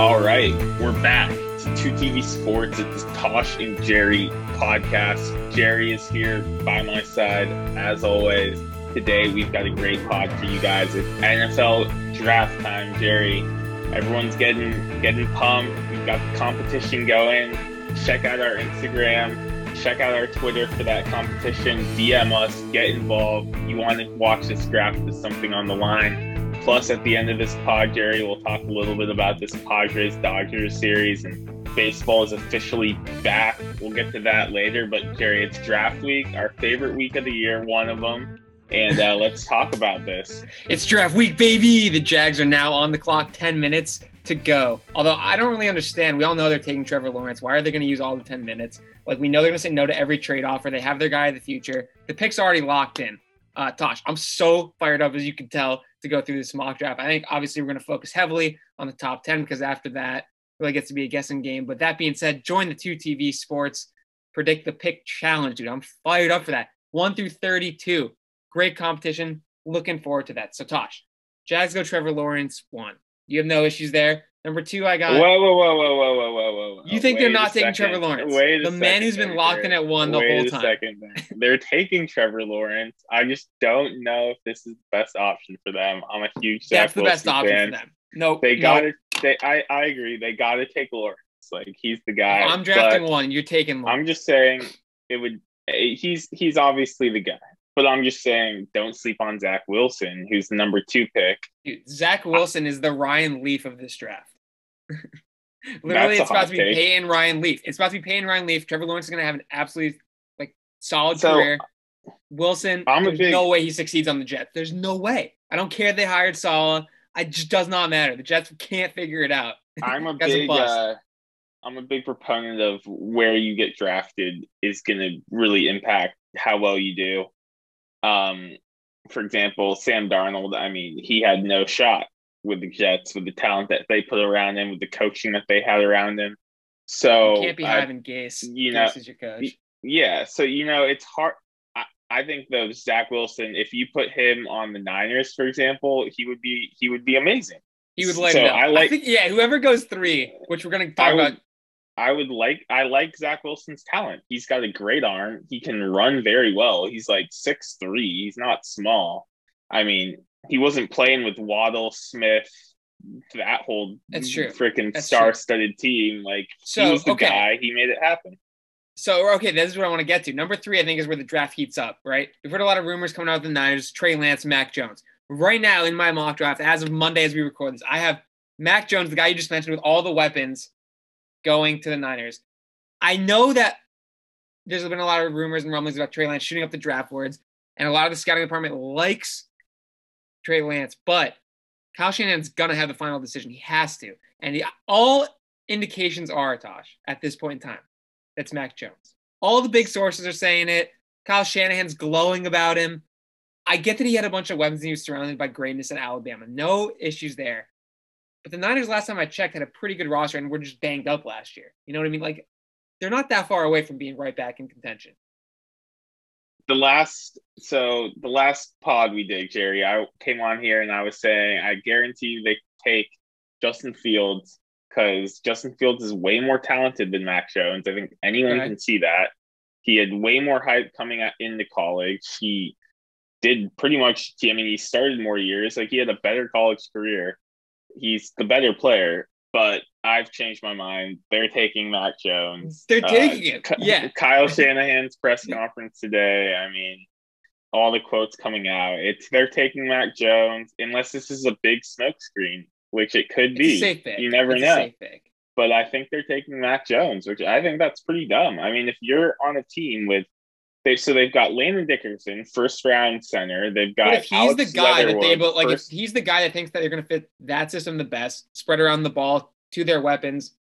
All right, we're back. to Two TV Sports. It's the Tosh and Jerry podcast. Jerry is here by my side as always. Today we've got a great pod for you guys. It's NFL draft time, Jerry. Everyone's getting getting pumped. We've got the competition going. Check out our Instagram. Check out our Twitter for that competition. DM us. Get involved. You want to watch this draft with something on the line Plus, at the end of this pod, Jerry, we'll talk a little bit about this Padres Dodgers series and baseball is officially back. We'll get to that later. But, Jerry, it's draft week, our favorite week of the year, one of them. And uh, let's talk about this. It's draft week, baby. The Jags are now on the clock, 10 minutes to go. Although I don't really understand. We all know they're taking Trevor Lawrence. Why are they going to use all the 10 minutes? Like, we know they're going to say no to every trade offer. They have their guy of the future. The pick's already locked in. Uh, Tosh, I'm so fired up, as you can tell to go through this mock draft. I think obviously we're going to focus heavily on the top 10 because after that, really gets to be a guessing game. But that being said, join the 2TV Sports Predict the Pick Challenge, dude. I'm fired up for that. 1 through 32. Great competition. Looking forward to that. So, Tosh, Jags go Trevor Lawrence, one. You have no issues there. Number two, I got. Whoa, whoa, whoa, whoa, whoa, whoa, whoa, whoa! You think Wait they're not taking Trevor Lawrence? Wait the man who's been locked in at one the Wait whole time. Second. They're taking Trevor Lawrence. I just don't know if this is the best option for them. I'm a huge. That's the best option fan. for them. No, they nope. got to. They, I, I agree. They got to take Lawrence. Like he's the guy. I'm drafting one. You're taking. One. I'm just saying it would. Eh, he's he's obviously the guy. But I'm just saying, don't sleep on Zach Wilson, who's the number two pick. Dude, Zach Wilson is the Ryan Leaf of this draft. Literally, it's about to be take. Peyton Ryan Leaf. It's about to be Peyton Ryan Leaf. Trevor Lawrence is going to have an absolutely like solid so, career. Wilson, I'm there's big, no way he succeeds on the Jets. There's no way. I don't care if they hired Saleh. It just does not matter. The Jets can't figure it out. I'm a big. Uh, I'm a big proponent of where you get drafted is going to really impact how well you do. Um, for example, Sam Darnold. I mean, he had no shot with the Jets, with the talent that they put around him, with the coaching that they had around him. So you can't be I, having Gase. You know, Gase is your coach. Yeah, so you know it's hard. I, I think though Zach Wilson, if you put him on the Niners, for example, he would be he would be amazing. He would light so. I like, I think, yeah, whoever goes three, which we're gonna talk I would, about. I would like I like Zach Wilson's talent. He's got a great arm. He can run very well. He's like six three. He's not small. I mean, he wasn't playing with Waddle, Smith, that whole That's true. freaking star-studded team. Like so, he was the okay. guy. He made it happen. So okay, this is what I want to get to. Number three, I think, is where the draft heats up. Right, we've heard a lot of rumors coming out of the Niners: Trey Lance, Mac Jones. Right now, in my mock draft, as of Monday, as we record this, I have Mac Jones, the guy you just mentioned, with all the weapons, going to the Niners. I know that there's been a lot of rumors and rumblings about Trey Lance shooting up the draft boards, and a lot of the scouting department likes Trey Lance, but Kyle Shanahan's gonna have the final decision. He has to, and the, all indications are Tosh at this point in time. That's Mac Jones. All the big sources are saying it. Kyle Shanahan's glowing about him. I get that he had a bunch of weapons and he was surrounded by greatness in Alabama. No issues there. But the Niners, last time I checked, had a pretty good roster and were just banged up last year. You know what I mean? Like, they're not that far away from being right back in contention the last so the last pod we did, Jerry, I came on here and I was saying I guarantee they take Justin Fields because Justin Fields is way more talented than Mac Jones. I think anyone right. can see that. He had way more hype coming into college. He did pretty much. I mean, he started more years. Like he had a better college career. He's the better player but I've changed my mind. They're taking Mac Jones. They're uh, taking it. Yeah. Kyle Shanahan's press conference today. I mean, all the quotes coming out. It's they're taking Mac Jones unless this is a big smokescreen, which it could be. You never it's know. But I think they're taking Mac Jones, which I think that's pretty dumb. I mean, if you're on a team with they so they've got Landon Dickerson, first round center. They've got. But if he's Alex the guy that they but like first, if he's the guy that thinks that they're going to fit that system the best, spread around the ball to their weapons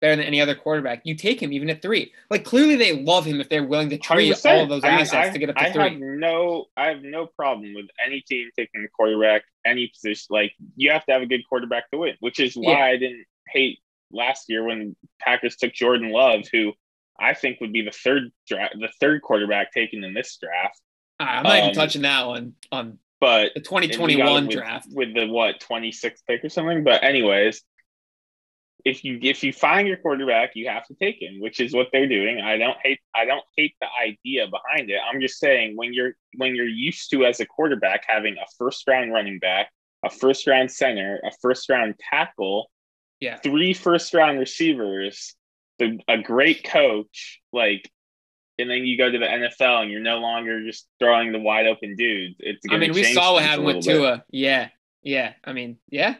better than any other quarterback, you take him even at three. Like clearly they love him if they're willing to trade all of those I assets mean, I, to get up to I three. Have no, I have no problem with any team taking a quarterback, any position. Like you have to have a good quarterback to win, which is why yeah. I didn't hate last year when Packers took Jordan Love, who I think would be the third draft, the third quarterback taken in this draft. I'm not um, even touching that one on but the 2021 with, draft with the what 26th pick or something. But anyways, if you if you find your quarterback, you have to take him, which is what they're doing. I don't hate I don't hate the idea behind it. I'm just saying when you're when you're used to as a quarterback having a first round running back, a first round center, a first round tackle, Yeah. three first round receivers, the, a great coach, like, and then you go to the NFL and you're no longer just throwing the wide open dudes. It's I mean, we saw what happened with little bit. Tua. Yeah, yeah. I mean, yeah.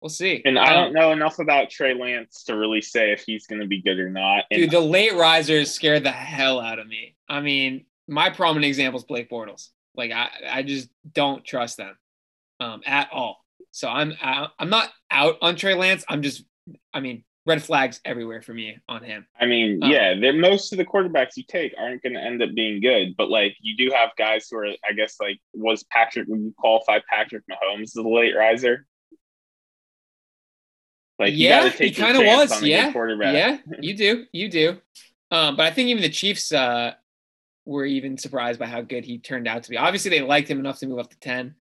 We'll see. And I Um, don't know enough about Trey Lance to really say if he's going to be good or not. And Dude, the late risers scared the hell out of me. I mean, my prominent example is Blake Bortles. Like, I, I just don't trust them um, at all. So I'm, I, I'm not out on Trey Lance. I'm just, I mean, red flags everywhere for me on him. I mean, Oh. yeah, they're, most of the quarterbacks you take aren't going to end up being good, but like you do have guys who are, I guess, like was Patrick? Would you qualify Patrick Mahomes as the late riser? Like yeah, he kind of was. on a good Yeah, yeah, you do, you do. Um, but I think even the Chiefs uh, were even surprised by how good he turned out to be. Obviously, they liked him enough to move up to ten,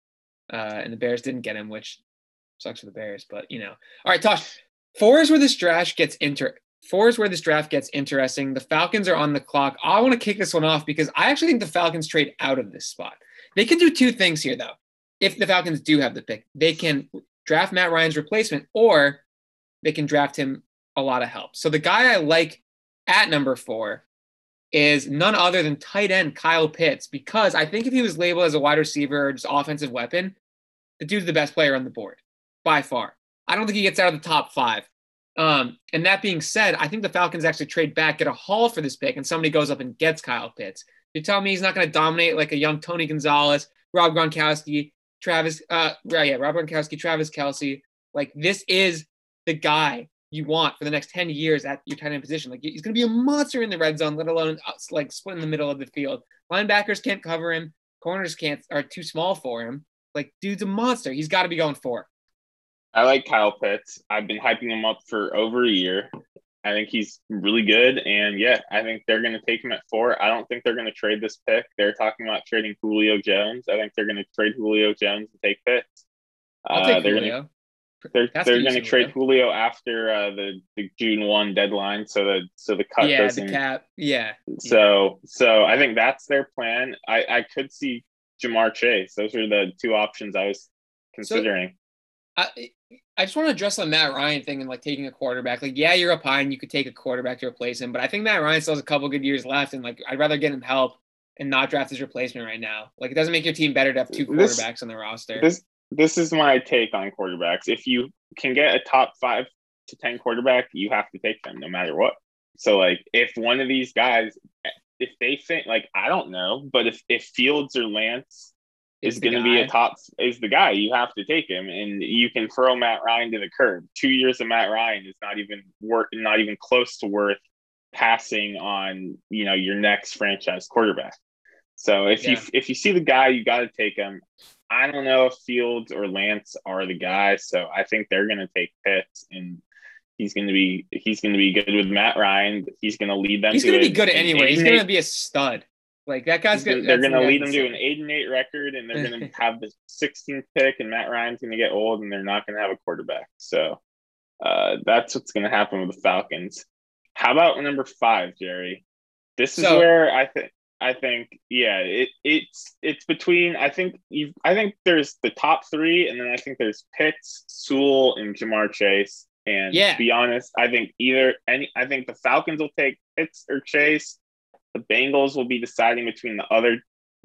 uh, and the Bears didn't get him, which sucks for the Bears. But you know, all right, Tosh. Four is where this draft gets inter. Four is where this draft gets interesting. The Falcons are on the clock. I want to kick this one off because I actually think the Falcons trade out of this spot. They can do two things here, though. If the Falcons do have the pick, they can draft Matt Ryan's replacement, or they can draft him a lot of help. So the guy I like at number four is none other than tight end Kyle Pitts, because I think if he was labeled as a wide receiver or just offensive weapon, the dude's the best player on the board by far. I don't think he gets out of the top five. Um, and that being said, I think the Falcons actually trade back, get a haul for this pick, and somebody goes up and gets Kyle Pitts. You tell me he's not going to dominate like a young Tony Gonzalez, Rob Gronkowski, Travis, uh, yeah, Rob Gronkowski, Travis Kelce. Like this is the guy you want for the next 10 years at your tight end position. Like he's going to be a monster in the red zone, let alone uh, like split in the middle of the field. Linebackers can't cover him. Corners can't are too small for him. Like dude's a monster. He's got to be going four. I like Kyle Pitts. I've been hyping him up for over a year. I think he's really good. And yeah, I think they're going to take him at four. I don't think they're going to trade this pick. They're talking about trading Julio Jones. I think they're going to trade Julio Jones and take Pitts. I'll Uh, take they're Julio. Gonna, they're That's they're going to trade Julio after uh, the, the June one deadline, so that so the cut yeah, doesn't. the cap. Yeah. So so I think that's their plan. I I could see Ja'Marr Chase. Those are the two options I was considering. I, I just want to address the Matt Ryan thing and like taking a quarterback. Like, yeah, you're up high and you could take a quarterback to replace him, but I think Matt Ryan still has a couple good years left, and like I'd rather get him help and not draft his replacement right now. Like, it doesn't make your team better to have two This- quarterbacks on the roster. this this is my take on quarterbacks. If you can get a top five to ten quarterback, you have to take them no matter what. So like if one of these guys if they think like I don't know, but if if Fields or Lance is going to be a top is the guy, you have to take him, and you can throw Matt Ryan to the curb. Two years of Matt Ryan is not even worth, not even close to worth passing on. You know your next franchise quarterback. So if you if you see the guy, you got to take him. I don't know if Fields or Lance are the guys, so I think they're going to take Pitts, and he's going to be he's going to be good with Matt Ryan. He's going to lead them. He's going to be good anyway. He's going to be a stud. Like that guy's going. they're going to lead them to an eight and eight record, and they're going to have the 16th pick, and Matt Ryan's going to get old, and they're not going to have a quarterback. So uh, that's what's going to happen with the Falcons. How about number five, Jerry? This is So- where I think I think yeah, it it's it's between I think you I think there's the top three, and then I think there's Pitts, Sewell, and Ja'Marr Chase. And Yeah. to be honest, I think either any I think the Falcons will take Pitts or Chase. The Bengals will be deciding between the other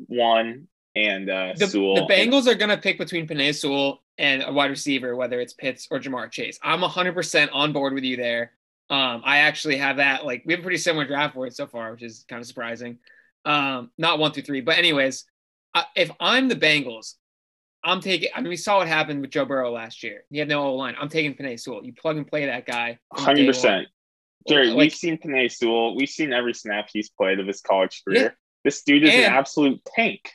one and uh, The, Sewell. the Bengals are going to pick between Penei Sewell and a wide receiver, whether it's Pitts or Ja'Marr Chase. I'm 100% on board with you there. Um, I actually have that. Like, we have a pretty similar draft board so far, which is kind of surprising. Um, not one through three, but anyways, uh, if I'm the Bengals, I'm taking. I mean, we saw what happened with Joe Burrow last year. He had no O line. I'm taking Penei Sewell. You plug and play that guy. Hundred percent. Jerry, Like- we've seen Penei Sewell. We've seen every snap he's played of his college career. Yeah. This dude is And- an absolute tank.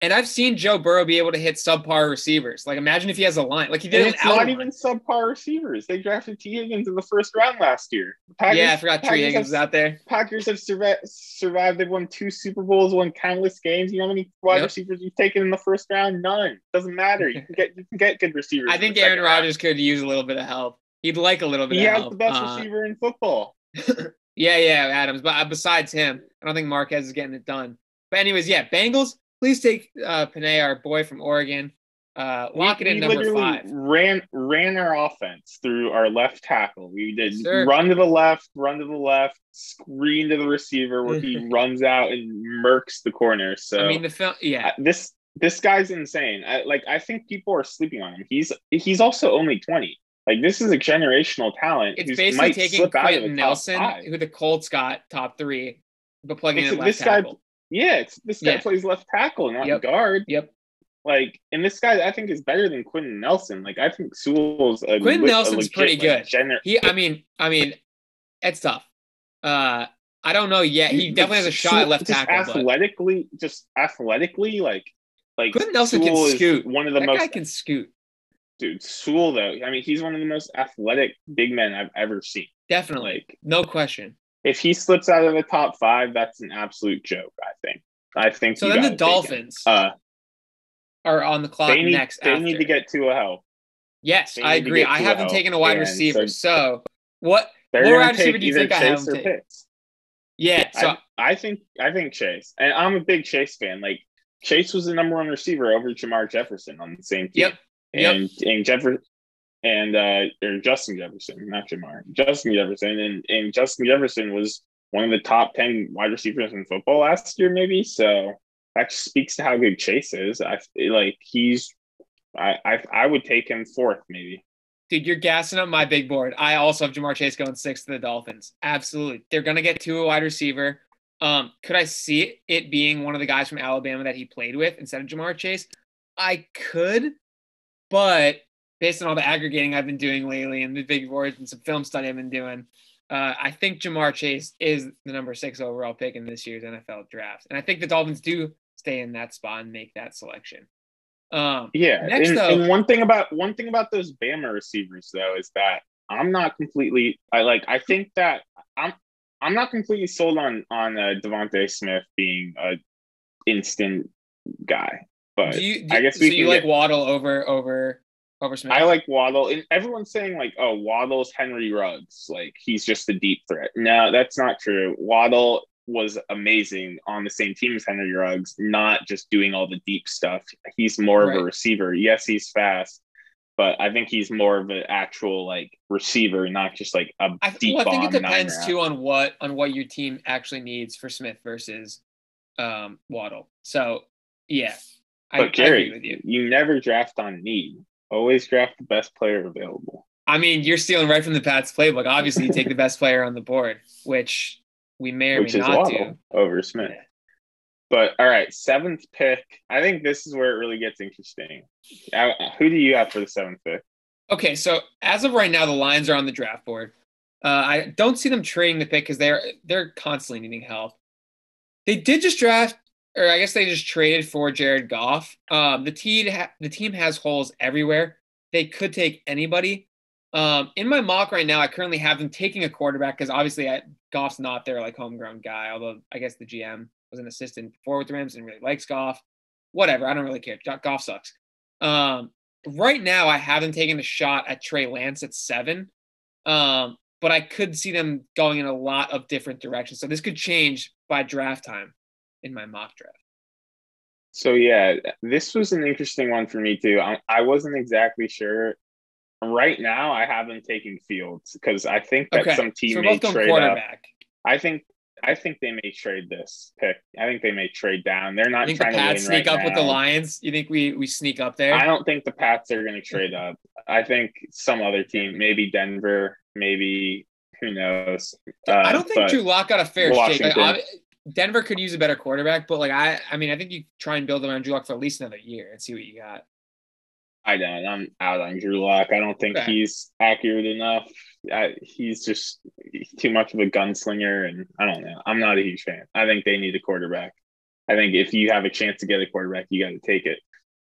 And I've seen Joe Burrow be able to hit subpar receivers. Like, imagine if he has a line. Like he did And it's not even subpar receivers. They drafted Tee Higgins in the first round last year. Packers, yeah, I forgot Packers Higgins was out there. Packers have survived, survived. They've won two Super Bowls, won countless games. You know how many wide Yep. receivers you've taken in the first round? None. Doesn't matter. You can get you can get good receivers. I think Aaron round. Rodgers could use a little bit of help. He He'd like a little bit. He of has help. the best Uh, receiver in football. Yeah, yeah, Adams. But uh, besides him, I don't think Marquez is getting it done. But anyways, yeah, Bengals. Please take uh, Penei, our boy from Oregon. Uh, lock we, it in number literally five. Ran ran our offense through our left tackle. We did Sir. run to the left, run to the left, screen to the receiver where he runs out and murks the corner. So I mean, the film. Yeah, I- this this guy's insane. I, like I think people are sleeping on him. He's he's also only twenty. Like this is a generational talent. it's basically might taking slip out of Quenton Nelson, who the Colts got top three, but plugging in left this guy- tackle. Yeah, it's, this guy Yeah. plays left tackle, not Yep. guard. Yep. Like, and this guy I think is better than Quenton Nelson. Like, I think Sewell's a Quenton le- Nelson's legit, pretty like, good. gener- He, I mean, I mean, it's tough. Uh, I don't know yet. He But definitely has a shot at left just tackle, but Athletically, just athletically, like, like Quenton Nelson can Sewell is scoot. One of the that most guy can scoot. dude. Sewell though, I mean, he's one of the most athletic big men I've ever seen. Definitely, Like, no question. If he slips out of the top five, that's an absolute joke. I think. I think. So then the gotta take him. Dolphins Uh, are on the clock they need next. they after. need to get to a help. Yes, they I agree. I haven't taken a wide receiver. so- So what? What wide receiver do you think I have Chase him take? Pitts. Yeah. So I, I think I think Chase, and I'm a big Chase fan. Like Chase was the number one receiver over Jamar Jefferson on the same team. Yep. Yep. And and Jefferson and uh or Justin Jefferson, not Jamar, Justin Jefferson, and and Justin Jefferson was one of the top ten wide receivers in football last year, maybe. So that speaks to how good Chase is. I like he's. I, I I would take him fourth, maybe. Dude, you're gassing up my big board. I also have Ja'Marr Chase going sixth to the Dolphins. Absolutely. They're to get to a wide receiver. Um, could I see it being one of the guys from Alabama that he played with instead of Ja'Marr Chase? I could, but based on all the aggregating I've been doing lately and the big boards and some film study I've been doing, uh, I think Ja'Marr Chase is the number six overall pick in this year's NFL draft. And I think the Dolphins do stay in that spot and make that selection. Um, Yeah. Next, and, though- and one thing about one thing about those Bama receivers though is that I'm not completely I like I think that I'm I'm not completely sold on on uh, DeVonta Smith being a instant guy. But do you, do, I guess so you can like Waddle over over over Smith? I like Waddle and everyone's saying like oh Waddle's Henry Ruggs like he's just a deep threat. No, that's not true. Waddle was amazing on the same team as Henry Ruggs, not just doing all the deep stuff. He's more of a receiver. Yes, he's fast, but I think he's more of an actual like receiver, not just like a I, deep well, I think it depends too on what on what your team actually needs for Smith versus um, Waddle. So yeah, I, I But Jerry, agree with you. you never draft on need. Always draft the best player available. I mean, you're stealing right from the Pats playbook. Obviously, you take the best player on the board, which we may or which may not do. over Smith. But all right, seventh pick. I think this is where it really gets interesting. Who do you have for the seventh pick? Okay, so as of right now, the Lions are on the draft board. Uh, I don't see them trading the pick because they're they're constantly needing help. They did just draft, or I guess they just traded for Jared Goff. Um, the team ha- the team has holes everywhere. They could take anybody. Um, in my mock right now, I currently have them taking a quarterback because obviously I, Goff's not their like homegrown guy. Although I guess the GM was an assistant before with the Rams and really likes Goff. Whatever, I don't really care. Goff sucks. Um, right now I haven't taken a shot at Trey Lance at seven. Um, but I could see them going in a lot of different directions. So this could change by draft time in my mock draft. So yeah, this was an interesting one for me too. I, I wasn't exactly sure. Right now, I haven't taking Fields because I think that Okay. some team so may trade up. I think I think they may trade this pick. I think they may trade down. They're not think the trying to Pats sneak right up with the. Lions. You think we we sneak up there? I don't think the Pats are going to trade up. I think some other team, maybe Denver, maybe who knows. Uh, I don't think but Drew Lock got a fair shake. Like, Washington. Denver could use a better quarterback, but like I, I mean, I think you try and build around Drew Lock for at least another year and see what you got. I don't. I'm out on Drew Lock. I don't think Okay. he's accurate enough. I, he's just too much of a gunslinger, and I don't know. I'm not a huge fan. I think they need a quarterback. I think if you have a chance to get a quarterback, you got to take it.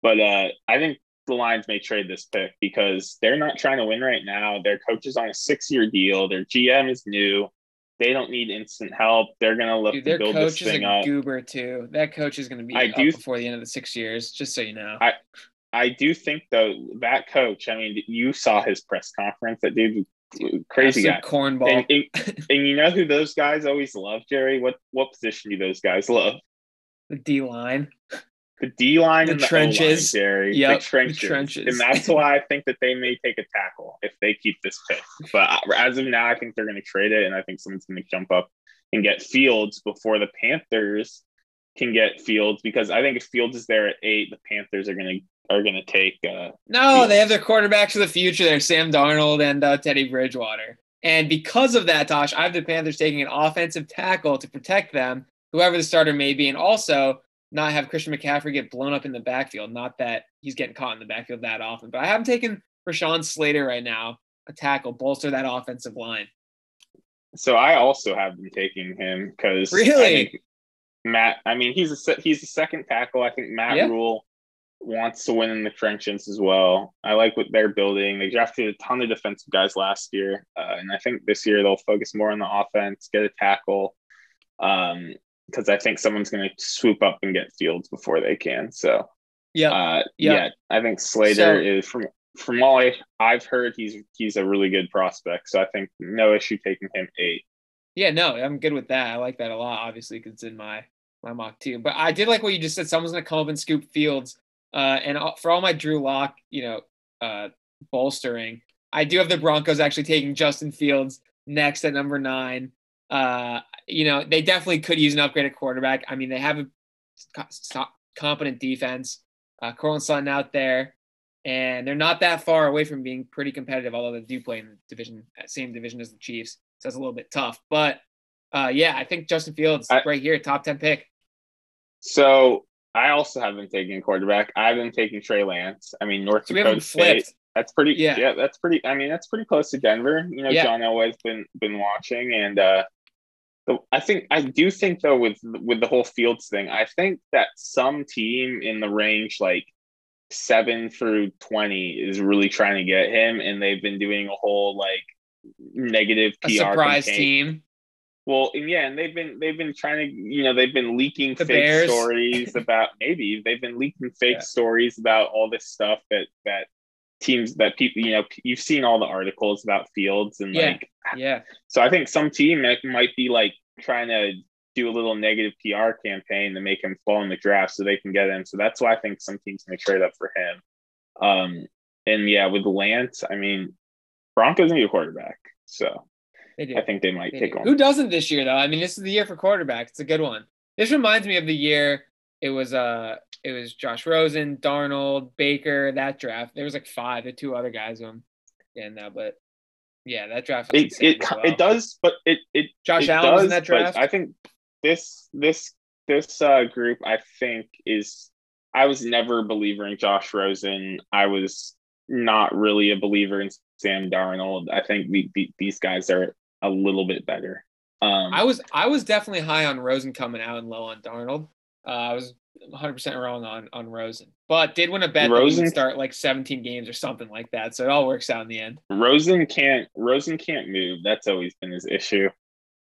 But uh, I think the Lions may trade this pick because they're not trying to win right now. Their coach is on a six-year deal. Their GM is new. They don't need instant help. They're gonna look Dude, to their build this coach is thing a up. goober too. That coach is going to be I up do- before the end of the six years. Just so you know. I- I do think though that coach. I mean, you saw his press conference. That dude, crazy guy, cornball. And, and, and, you know who those guys always love, Jerry? What what position do those guys love? The D line. The D line the and trenches, the Jerry. Yep, the trenches. trenches. And that's why I think that they may take a tackle if they keep this pick. But as of now, I think they're going to trade it, and I think someone's going to jump up and get Fields before the Panthers can get Fields because I think if Fields is there at eight, the Panthers are going to are going to take. Uh, no, Fields. they have their quarterbacks of the future there, Sam Darnold and uh, Teddy Bridgewater. And because of that, Tosh, I have the Panthers taking an offensive tackle to protect them, whoever the starter may be, and also not have Christian McCaffrey get blown up in the backfield. Not that he's getting caught in the backfield that often, but I haven't taken Rashawn Slater right now, a tackle, bolster that offensive line. So I also have been taking him because really Matt. I mean, he's a he's the second tackle. I think Matt Yeah. Rhule wants to win in the trenches as well. I like what they're building. They drafted a ton of defensive guys last year, uh, and I think this year they'll focus more on the offense, get a tackle, um, because I think someone's going to swoop up and get Fields before they can. So yeah, uh, Yeah. yeah, I think Slater So- is from from all I, I've heard, he's he's a really good prospect. So I think no issue taking him eight. yeah, no, I'm good with that. I like that a lot, obviously, because it's in my my mock too. But I did like what you just said. Someone's gonna come up and scoop Fields. Uh, and for all my Drew Lock, you know, uh, bolstering, I do have the Broncos actually taking Justin Fields next at number nine. Uh, you know, they definitely could use an upgraded quarterback. I mean, they have a co- competent defense. Uh, Courtland Sutton out there, and they're not that far away from being pretty competitive. Although they do play in the division, uh, same division as the Chiefs, so that's a little bit tough. But uh, yeah, I think Justin Fields I- right here, top ten pick. So I also have been taking quarterback. I've been taking Trey Lance. I mean, North So Dakota State. That's pretty. Yeah. Yeah. that's pretty. I mean, that's pretty close to Denver. You know, Yeah. John Elway's been been watching, and uh, I think I do think though with with the whole Fields thing, I think that some team in the range like seven through twenty is really trying to get him, and they've been doing a whole like negative A PR surprise campaign. team. Well, and yeah, and they've been they've been trying to you know they've been leaking The fake Bears. stories about maybe they've been leaking fake Yeah. stories about all this stuff that that teams that people you know you've seen all the articles about Fields and Yeah. like Yeah, so I think some team might, be like trying to do a little negative PR campaign to make him fall in the draft so they can get him. So that's why I think some teams may trade up for him. Um, and yeah, with Lance, I mean, Broncos need a quarterback, so. I think they might They take do. one. Who doesn't this year though? I mean, this is the year for quarterback. It's a good one. This reminds me of the year it was uh it was Josh Rosen, Darnold, Baker, that draft. There was like five, the two other guys um and uh, but yeah, that draft It it well. it does, but it it Josh it Allen was in that draft. I think this this this uh, group, I think, is. I was never a believer in Josh Rosen. I was not really a believer in Sam Darnold. I think the, the, these guys are a little bit better. Um, I was I was definitely high on Rosen coming out and low on Darnold. Uh, I was 100 percent wrong on on Rosen, but did win a bet Rosen- start like 17 games or something like that. So it all works out in the end. Rosen can't Rosen can't move. That's always been his issue.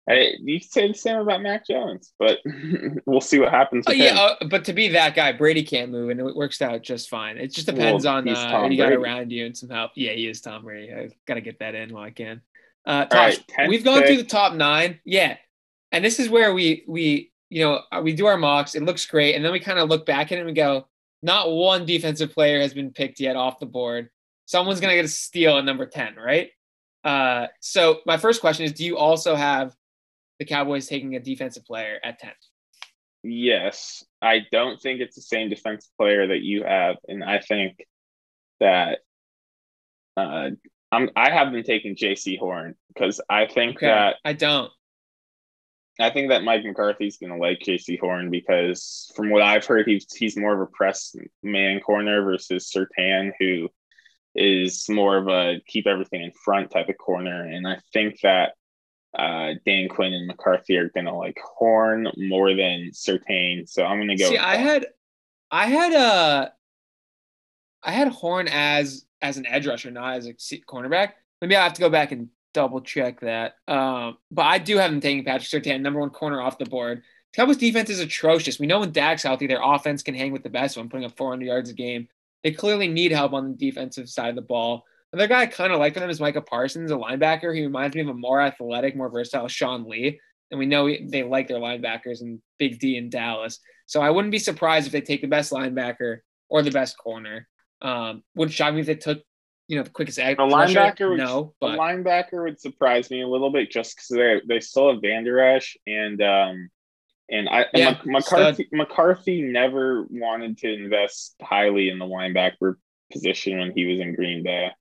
I, you could say the same about Mac Jones, but we'll see what happens. Oh yeah, uh, but to be that guy, Brady can't move, and it works out just fine. It just depends Well, on uh, who you got around you and some help. Yeah, he is Tom Brady. I gotta get that in while I can. Uh, Tosh, right, we've gone pick. through the top nine. Yeah, and this is where we we you know uh, we do our mocks. It looks great, and then we kind of look back at it and we go, not one defensive player has been picked yet off the board. Someone's gonna get a steal at number ten, right? Uh, so my first question is, do you also have the Cowboys taking a defensive player at ten? Yes, I don't think it's the same defensive player that you have, and I think that uh, I'm I have been taking Jaycee Horn because I think Okay, that I don't. I think that Mike McCarthy's going to like Jaycee Horn because from what I've heard, he's he's more of a press man corner versus Surtain, who is more of a keep everything in front type of corner, and I think that uh, Dan Quinn and McCarthy are going to like Horn more than Surtain. So I'm going to go. See, I Horn. had, I had uh I had Horn as as an edge rusher, not as a cornerback. Maybe I have to go back and double check that. Um, but I do have them taking Patrick Surtain, number one corner off the board. Cowboys defense is atrocious. We know when Dak's healthy, their offense can hang with the best one, putting up 400 yards a game. They clearly need help on the defensive side of the ball. Another guy I kind of like for them is Micah Parsons, a linebacker. He reminds me of a more athletic, more versatile Sean Lee. And we know they like their linebackers and Big D in Dallas. So I wouldn't be surprised if they take the best linebacker or the best corner. Um, would shock me if they took, you know, the quickest. A linebacker, would, no, but a linebacker would surprise me a little bit just because they they still have Vander Esch and um and I yeah, McCarthy stud. McCarthy never wanted to invest highly in the linebacker position when he was in Green Bay.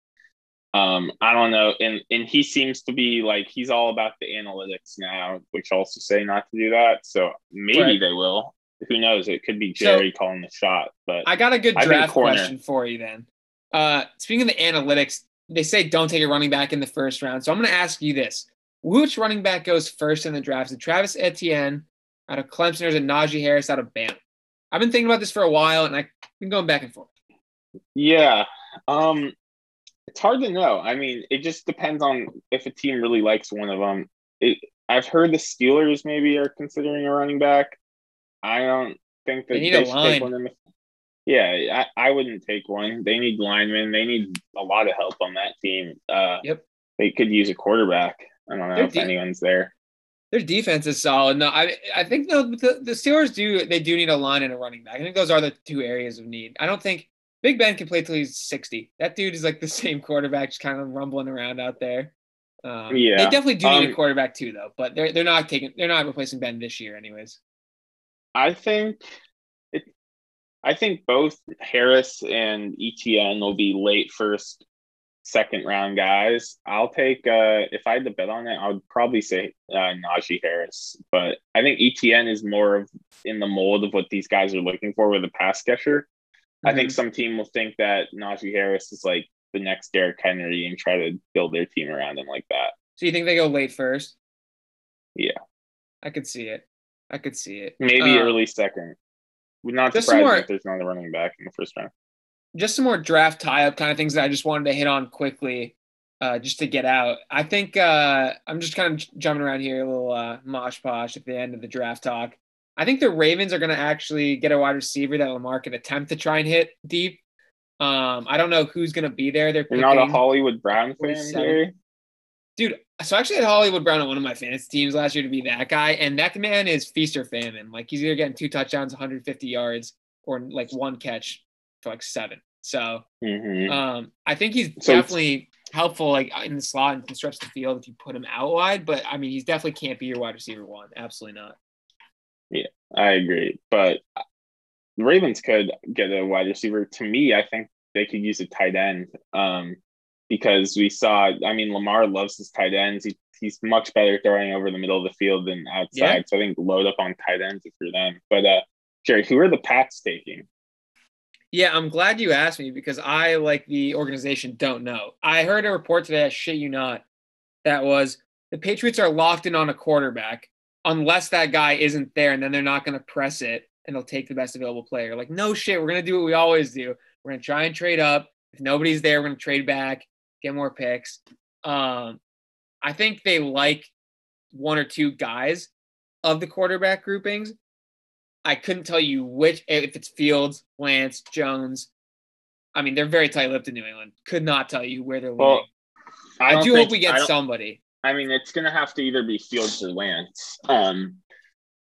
Um, I don't know, and and he seems to be like he's all about the analytics now, which also say not to do that. So maybe right. they will. Who knows? It could be Jerry so, calling the shot. But I got a good draft question for you then. Uh, speaking of the analytics, they say don't take a running back in the first round. So I'm going to ask you this: Which running back goes first in the draft? Is it Travis Etienne out of Clemson or is it Najee Harris out of Bama? I've been thinking about this for a while, and I've been going back and forth. Yeah. Um, it's hard to know. I mean, it just depends on if a team really likes one of them. It, I've heard the Steelers maybe are considering a running back. I don't think that they, need they should line. take one. In the, yeah, I, I wouldn't take one. They need linemen. They need a lot of help on that team. Uh, yep. They could use a quarterback. I don't know if anyone's there. Their defense is solid. No, I I think the, the, the Steelers do they do need a line and a running back. I think those are the two areas of need. I don't think Big Ben can play till he's 60. That dude is like the same quarterback, just kind of rumbling around out there. Um, yeah, they definitely do need um, a quarterback too, though. But they're they're not taking they're not replacing Ben this year, anyways. I think. I think both Harris and Etienne will be late first, second round guys. I'll take uh if I had to bet on it, I would probably say uh, Najee Harris. But I think Etienne is more of in the mold of what these guys are looking for with a pass catcher. I think mm-hmm. some team will think that Najee Harris is like the next Derrick Henry and try to build their team around him like that. So you think they go late first? Yeah. I could see it. I could see it. Maybe uh, early second. Would not surprise more, if there's not a running back in the first round. Just some more draft tie-up kind of things that I just wanted to hit on quickly, uh, just to get out. I think uh, I'm just kind of jumping around here, a little uh, mosh posh at the end of the draft talk. I think the Ravens are going to actually get a wide receiver that Lamar can attempt to try and hit deep. Um, I don't know who's going to be there. They're You're not a Hollywood Brown fan, Gary? Dude, so I actually had Hollywood Brown on one of my fantasy teams last year to be that guy, and that man is feast or famine. Like he's either getting two touchdowns, 150 yards, or like one catch for like seven. So mm-hmm. um, I think he's so definitely helpful, like in the slot and can stretch the field if you put him out wide. But I mean, he's definitely can't be your wide receiver one. Absolutely not. Yeah, I agree. But the Ravens could get a wide receiver. To me, I think they could use a tight end um, because we saw, I mean, Lamar loves his tight ends. He, he's much better throwing over the middle of the field than outside. Yeah. So I think load up on tight ends for them. But, uh, Jerry, who are the Pats taking? Yeah, I'm glad you asked me because I, like the organization, don't know. I heard a report today, I shit you not, that was the Patriots are locked in on a quarterback unless that guy isn't there and then they're not going to press it and they'll take the best available player. Like, no shit, we're going to do what we always do. We're going to try and trade up. If nobody's there, we're going to trade back, get more picks. Um, I think they like one or two guys of the quarterback groupings. I couldn't tell you which, if it's Fields, Lance, Jones. I mean, they're very tight lipped in New England. Could not tell you where they're well, I, I do think, hope we get somebody. I mean, it's going to have to either be Fields or Lance. Um,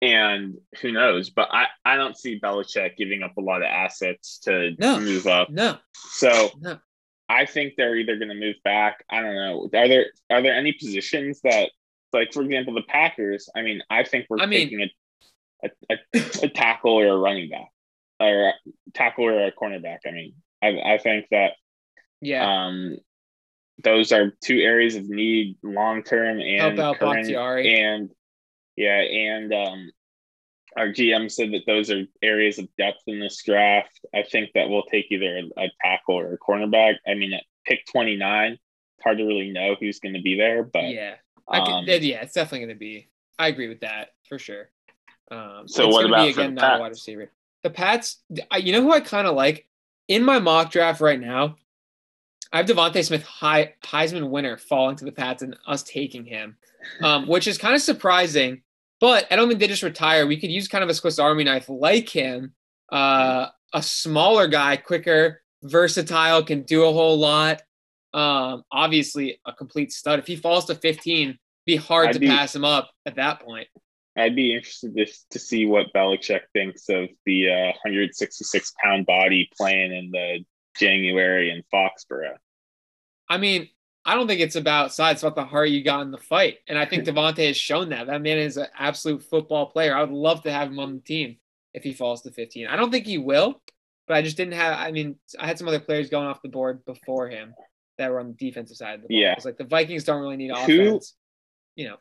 and who knows? But I, I don't see Belichick giving up a lot of assets to no, move up. No. So no. I think they're either going to move back. I don't know. Are there are there any positions that, like for example, the Packers? I mean, I think we're I taking mean, a, a, a, a tackle or a running back, or a tackle or a cornerback. I mean, I I think that yeah. Um, those are two areas of need long term and Help current, and yeah, and um, our GM said that those are areas of depth in this draft. I think that we'll take either a, a tackle or a cornerback. I mean, at pick twenty nine, it's hard to really know who's going to be there, but yeah, um, could, yeah, it's definitely going to be. I agree with that for sure. Um, so what about be, again, not a wide receiver? The Pats, you know who I kind of like in my mock draft right now. I have DeVonta Smith, high, Heisman winner, falling to the Pats and us taking him, um, which is kind of surprising. But Edelman did just retire. We could use kind of a Swiss Army knife like him, uh, a smaller guy, quicker, versatile, can do a whole lot. Um, obviously, a complete stud. If he falls to 15, be hard I'd to be- pass him up at that point. I'd be interested to, to see what Belichick thinks of the uh, 166 pound body playing in the January in Foxborough. I mean, I don't think it's about size, it's about the heart you got in the fight. And I think DeVonta has shown that. That man is an absolute football player. I would love to have him on the team if he falls to 15. I don't think he will, but I just didn't have I mean, I had some other players going off the board before him that were on the defensive side of the ball. Yeah. It's like the Vikings don't really need Who- offense. You know,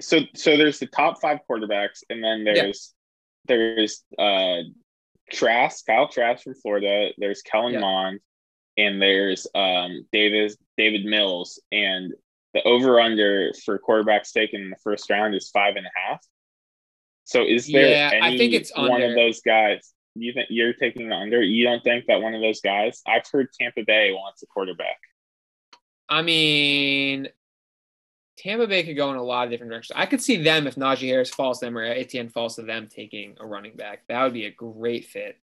So so there's the top five quarterbacks, and then Yeah. there's there's uh Trask, Kyle Trask from Florida. There's Kellen Yeah. Mond, and there's um Davis David Mills, and the over under for quarterbacks taken in the first round is five and a half. So is there Yeah, I think it's one under. of those guys? You think you're taking the under? You don't think that one of those guys? I've heard Tampa Bay wants a quarterback. I mean, Tampa Bay could go in a lot of different directions. I could see them if Najee Harris falls to them or Etienne falls to them taking a running back. That would be a great fit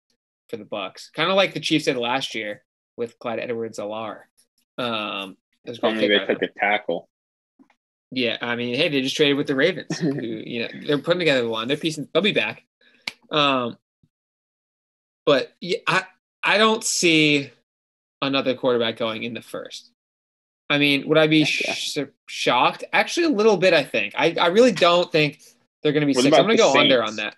for the Bucs. Kind of like the Chiefs did last year with Clyde Edwards-Helaire. Um, it was a great Only pick they took a tackle. Yeah, I mean, hey, they just traded with the Ravens. who, you know, they're putting together the line. They're piecing. They'll be back. Um, but yeah, I I don't see another quarterback going in the first. I mean, would I be sh- shocked? Actually, a little bit. I think. I I really don't think they're going to be What six. I'm going to go under Saints? on that.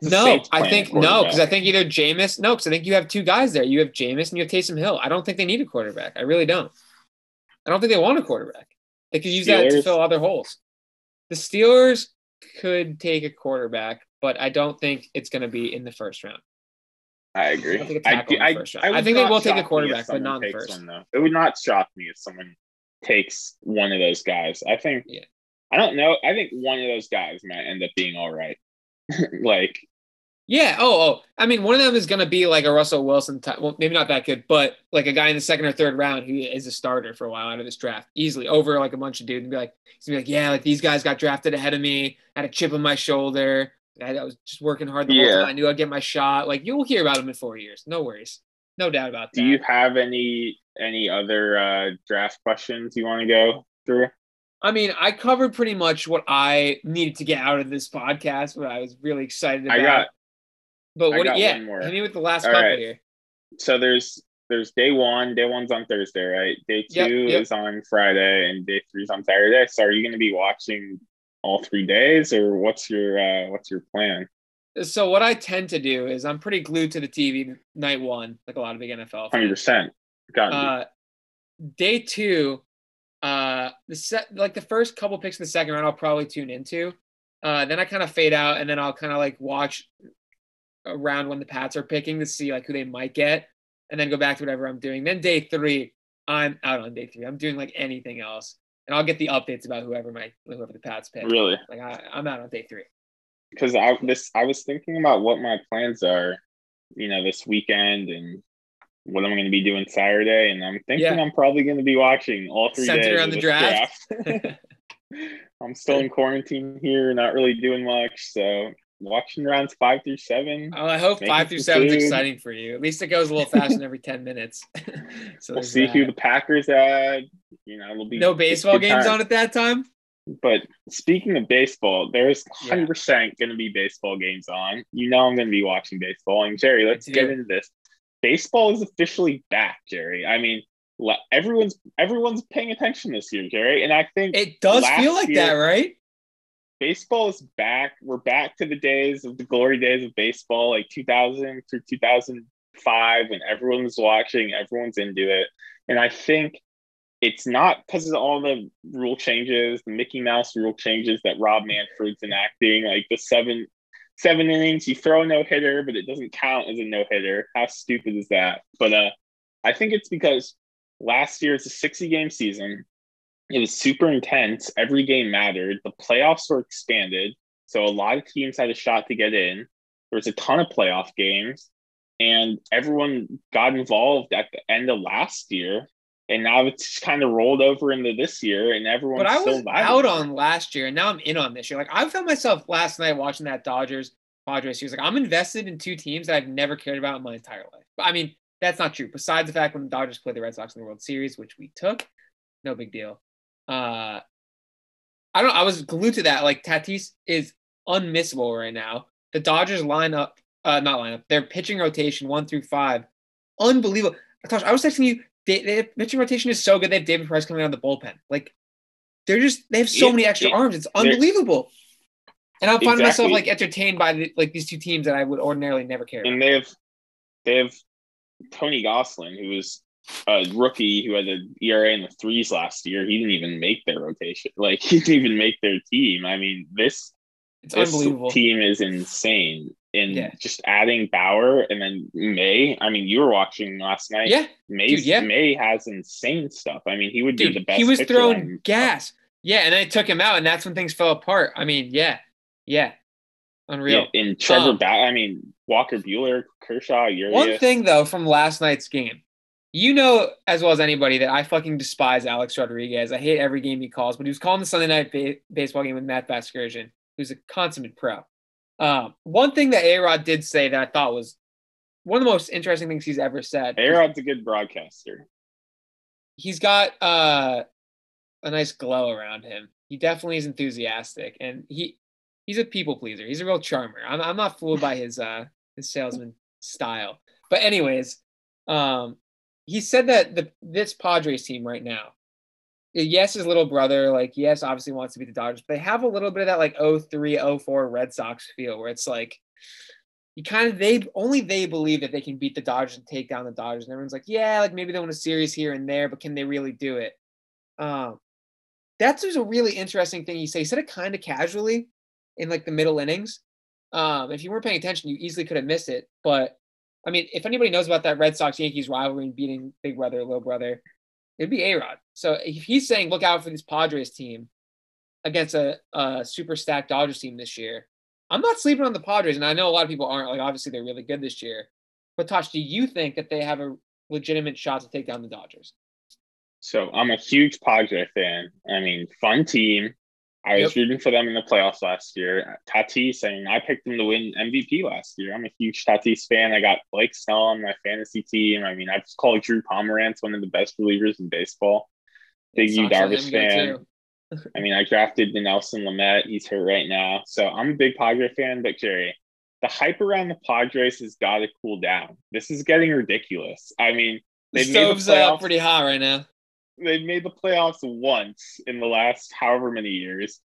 No, I think no, because? I think either Jameis. No, because I think you have two guys there. You have Jameis and you have Taysom Hill. I don't think they need a quarterback. I really don't. I don't think they want a quarterback. They could use that to fill other holes. The Steelers could take a quarterback, but I don't think it's going to be in the first round. I agree. I'll take a I, in the I. I I think they will take a shock me if quarterback, but not in the first. One, though. It would not shock me if someone takes one of those guys. I think. Yeah. I don't know. I think one of those guys might end up being all right. like Yeah. Oh, oh. I mean, one of them is going to be like a Russell Wilson type. Well, maybe not that good, but like a guy in the second or third round who is a starter for a while out of this draft, easily over like a bunch of dudes and be like, he's gonna be like, yeah, like these guys got drafted ahead of me, had a chip on my shoulder. I, I was just working hard the whole time. I knew I'd get my shot. Like you'll hear about him in four years. No worries. No doubt about that. do you have any any other uh draft questions you want to go through? I mean, I covered pretty much what I needed to get out of this podcast, what I was really excited about. I got but I what? got yeah, one hit me with the last All couple right. here. so there's there's day one. Day one's on Thursday, right? Day two yep. is on Friday, and day three's on Saturday. So are you going to be watching all three days, or what's your uh what's your plan? So what I tend to do is I'm pretty glued to the TV night one, like a lot of big NFL. Hundred percent. Got Uh, day two, uh, the set like the first couple picks in the second round, I'll probably tune into. Uh, then I kind of fade out, and then I'll kind of like watch around when the Pats are picking to see like who they might get, and then go back to whatever I'm doing. Then day three, I'm out on day three. I'm doing like anything else, and I'll get the updates about whoever my whoever the Pats pick. really. Like I, I'm out on day three. because I this I was thinking about what my plans are, you know, this weekend and what am I'm going to be doing Saturday, and I'm thinking Yeah. I'm probably going to be watching all three Centered days of the draft. draft. I'm still in quarantine here, not really doing much, so watching rounds five through seven. Oh, I hope five through seven is exciting for you. At least it goes a little faster than every ten minutes. so We'll see who the Packers add. You know, it'll be no baseball games time. on at that time. But speaking of baseball, there's Yeah. 100% going to be baseball games on. You know, I'm going to be watching baseball. And Jerry, let's get into this. Baseball is officially back, Jerry. I mean, everyone's everyone's paying attention this year, Jerry. And I think It does feel like year- that, right? baseball is back. We're back to the days of the glory days of baseball, like 2000 through 2005, when everyone was watching, everyone's into it. And I think it's not because of all the rule changes, the Mickey Mouse rule changes that Rob Manfred's enacting, like the seven seven innings, you throw a no hitter, but it doesn't count as a no hitter. How stupid is that? But uh, I think it's because last year it's a 60 game season. It was super intense. Every game mattered. The playoffs were expanded. So a lot of teams had a shot to get in. There was a ton of playoff games, and everyone got involved at the end of last year. And now it's kind of rolled over into this year, and everyone's But I still was out on last year, and now I'm in on this year. Like I found myself last night watching that Dodgers Padres series. Like I'm invested in two teams that I've never cared about in my entire life. But I mean, that's not true. Besides the fact when the Dodgers played the Red Sox in the World Series, which we took, no big deal. Uh, I don't. I was glued to that. Like Tatis is unmissable right now. The Dodgers lineup, uh, not lineup, their pitching rotation one through five, unbelievable. Tosh, I was texting you. They, their pitching rotation is so good. They have David Price coming out of the bullpen. Like they're just they have so Yeah, many extra it- arms. It's unbelievable. And I'm finding myself like entertained by the, like these two teams that I would ordinarily never care. About. and they have they have Tony Gonsolin, who was a rookie who had an ERA in the threes last year. He didn't even make their rotation. Like he didn't even make their team. I mean, this It's this unbelievable. team is insane. And Yeah. just adding Bauer and then May. I mean, you were watching last night. Yeah, May yeah. May has insane stuff. I mean, he would be the best. he was throwing on- gas. Yeah, and then it took him out, and that's when things fell apart. I mean, yeah, yeah, unreal. Yeah, and Trevor Um, Ba- I mean, Walker Buehler, Kershaw, Urias. One thing though from last night's game, you know as well as anybody that I fucking despise Alex Rodriguez. I hate every game he calls, but he was calling the Sunday night ba- baseball game with Matt Vasgersian, who's a consummate pro. Um, one thing that A Rod did say that I thought was one of the most interesting things he's ever said. A-Rod's a good broadcaster. He's got uh, a nice glow around him. He definitely is enthusiastic, and he he's a people pleaser. He's a real charmer. I'm I'm not fooled by his uh his salesman style. But anyways, um, he said that the this Padres team right now, yes, his little brother, like yes, obviously wants to beat the Dodgers, but they have a little bit of that like 03, 04 Red Sox feel where it's like you kind of they only they believe that they can beat the Dodgers and take down the Dodgers, and everyone's like, yeah, like maybe they win a series here and there, but can they really do it? Um, that's just a really interesting thing he said. He said it kind of casually in like the middle innings. Um, if you weren't paying attention, you easily could have missed it. But I mean, if anybody knows about that Red Sox Yankees rivalry and beating Big Brother, Little Brother, it'd be A Rod. So if he's saying look out for this Padres team against a, a super stacked Dodgers team this year, I'm not sleeping on the Padres, and I know a lot of people aren't. Like obviously they're really good this year. But Tosh, do you think that they have a legitimate shot to take down the Dodgers? So I'm a huge Padre fan. I mean, fun team. I was Yep. rooting for them in the playoffs last year. Tatis, I mean, I picked them to win MVP last year. I'm a huge Tatis fan. I got Blake Snell on my fantasy team. I mean, I just called Drew Pomeranz one of the best relievers in baseball. Big Yu Darvish fan. I mean, I drafted Dinelson Lamet. He's hurt right now. So I'm a big Padre fan, but Jerry, the hype around the Padres has got to cool down. This is getting ridiculous. I mean, The made the stove's uh, playoffs. pretty hot right now. They've made the playoffs once in the last however many years.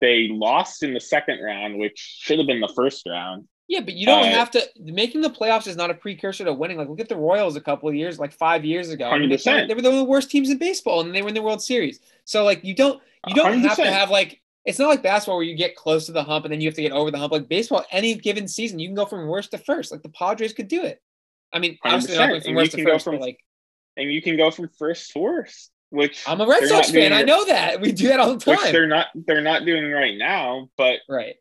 They lost in the second round, which should have been the first round. Yeah, but you don't Uh, have to. Making the playoffs is not a precursor to winning. Like, look at the Royals a couple of years, like five years ago. They, 100%. they were the worst teams in baseball, and they were in the World Series. So, like, you don't you don't have to 100%. have like. It's not like basketball where you get close to the hump and then you have to get over the hump. Like baseball, any given season, you can go from worst to first. Like the Padres could do it. I mean, obviously not from worst to first, but from- like And you can go from first to worst, which I'm a Red Sox fan. I know that we do that all the time. Which they're not they're not doing right now, but Right.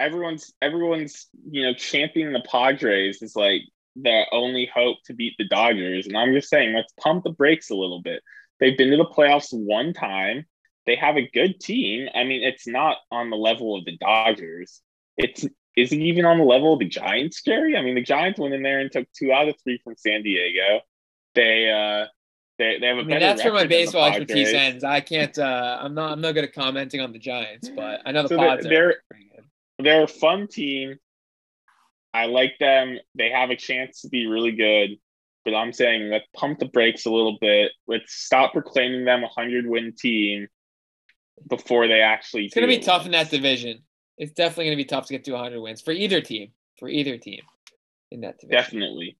everyone's everyone's you know championing the Padres is like the only hope to beat the Dodgers. And I'm just saying, let's pump the brakes a little bit. They've been to the playoffs one time. They have a good team. I mean, it's not on the level of the Dodgers. It's is it even on the level of the Giants, Gary? I mean, the Giants went in there and took two out of three from San Diego. They uh they, they have a I mean, that's where my record than the baseball expertise ends. I can't. uh I'm not. I'm not good at commenting on the Giants, but I know the So they're- are they're- pretty good. they're a fun team. I like them. They have a chance to be really good, but I'm saying let's pump the brakes a little bit. Let's stop proclaiming them a hundred win team before they actually. It's gonna be tough in that division. It's definitely gonna be tough to get to 100 wins for either team. For either team in that division. Definitely,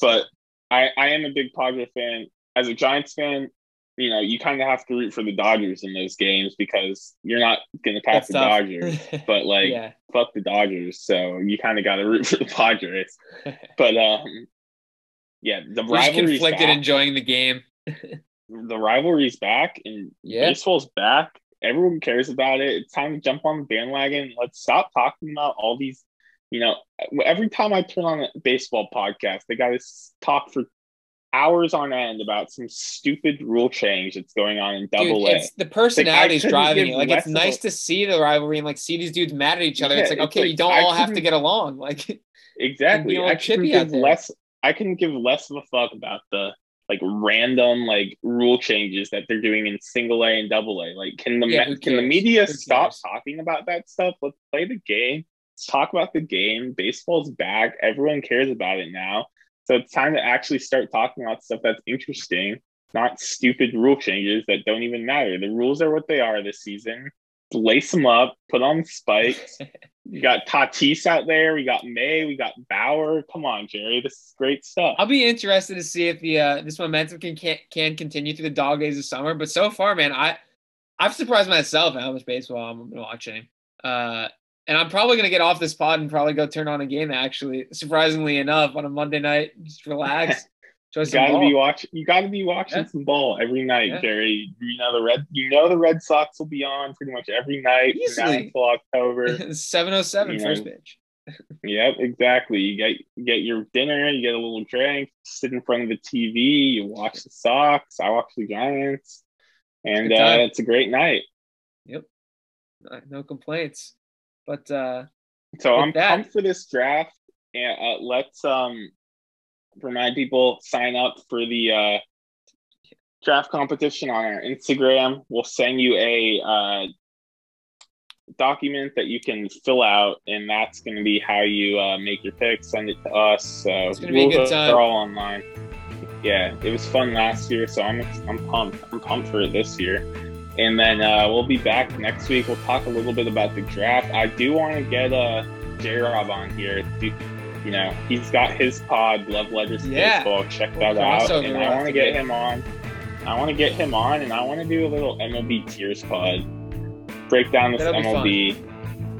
but I I am a big Padre fan. As a Giants fan, you know you kind of have to root for the Dodgers in those games because you're not going to pass That's the tough. Dodgers. But like, yeah. fuck the Dodgers, so you kind of got to root for the Padres. But um, yeah, the You're rivalry's conflicted back. enjoying the game. the rivalry's back, and Yeah. baseball's back. Everyone cares about it. It's time to jump on the bandwagon. Let's stop talking about all these. You know, every time I turn on a baseball podcast, they got to talk for hours on end about some stupid rule change that's going on in Dude, Double A. it's the personalities driving it. Like it's nice a- to see the rivalry and like see these dudes mad at each other. Yeah, it's like it's okay, like, you don't I all have to get along. Like Exactly. I couldn't give less. I couldn't give less of a fuck about the like random like rule changes that they're doing in single A and double A. Like, can the Yeah, me- can the media stop talking about that stuff? Let's play the game. Talk about the game. Baseball's back. Everyone cares about it now. So it's time to actually start talking about stuff that's interesting, not stupid rule changes that don't even matter. The rules are what they are this season. Lace them up, put on spikes. You got Tatis out there. We got May. We got Bauer. Come on, Jerry. This is great stuff. I'll be interested to see if the uh, this momentum can, can can continue through the dog days of summer. But so far, man, I I've surprised myself at how much baseball I'm watching. Uh, and I'm probably gonna get off this pod and probably go turn on a game. Actually, surprisingly enough, on a Monday night, just relax, You gotta ball. be watching. You gotta be watching Yeah. some ball every night, Yeah. Jerry. You know the red. You know the Red Sox will be on pretty much every night Easily. until October. 707 You first know, pitch. yep, exactly. You get you get your dinner. You get a little drink. Sit in front of the TV. You watch the Sox. I watch the Giants, and Good uh, it's a great night. Yep, No complaints. But uh, So I'm that- pumped for this draft, and uh, let's um remind people sign up for the uh, draft competition on our Instagram. We'll send you a uh, document that you can fill out, and that's going to be how you uh, make your pick. Send it to us. So It's gonna be a good time. are all online. Yeah, it was fun last year, so I'm I'm pumped. I'm pumped for it this year. And then uh, we'll be back next week. We'll talk a little bit about the draft. I do want to get uh, J Rob on here. Do- You know, he's got his pod, Love Letters Yeah. Baseball. Check We'll that out. And I want to get him on. I want to get him on, and I want to do a little MLB Tears pod. Break down this That'll. MLB.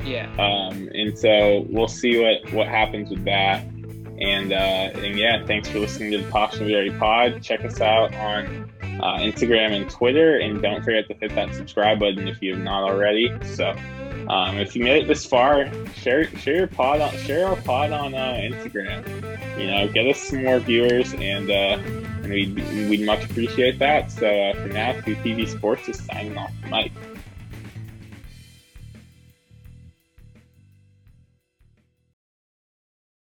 yeah, Um, and so we'll see what what happens with that. And uh, and yeah, thanks for listening to the Jerry Pod. Check us out on uh, Instagram and Twitter, and don't forget to hit that subscribe button if you have not already. So. Um, if you made it this far, share share your pod on share our pod on uh, Instagram. You know, get us some more viewers, and uh, and we'd we'd much appreciate that. So uh, for now, 2TV Sports is signing off. Mike.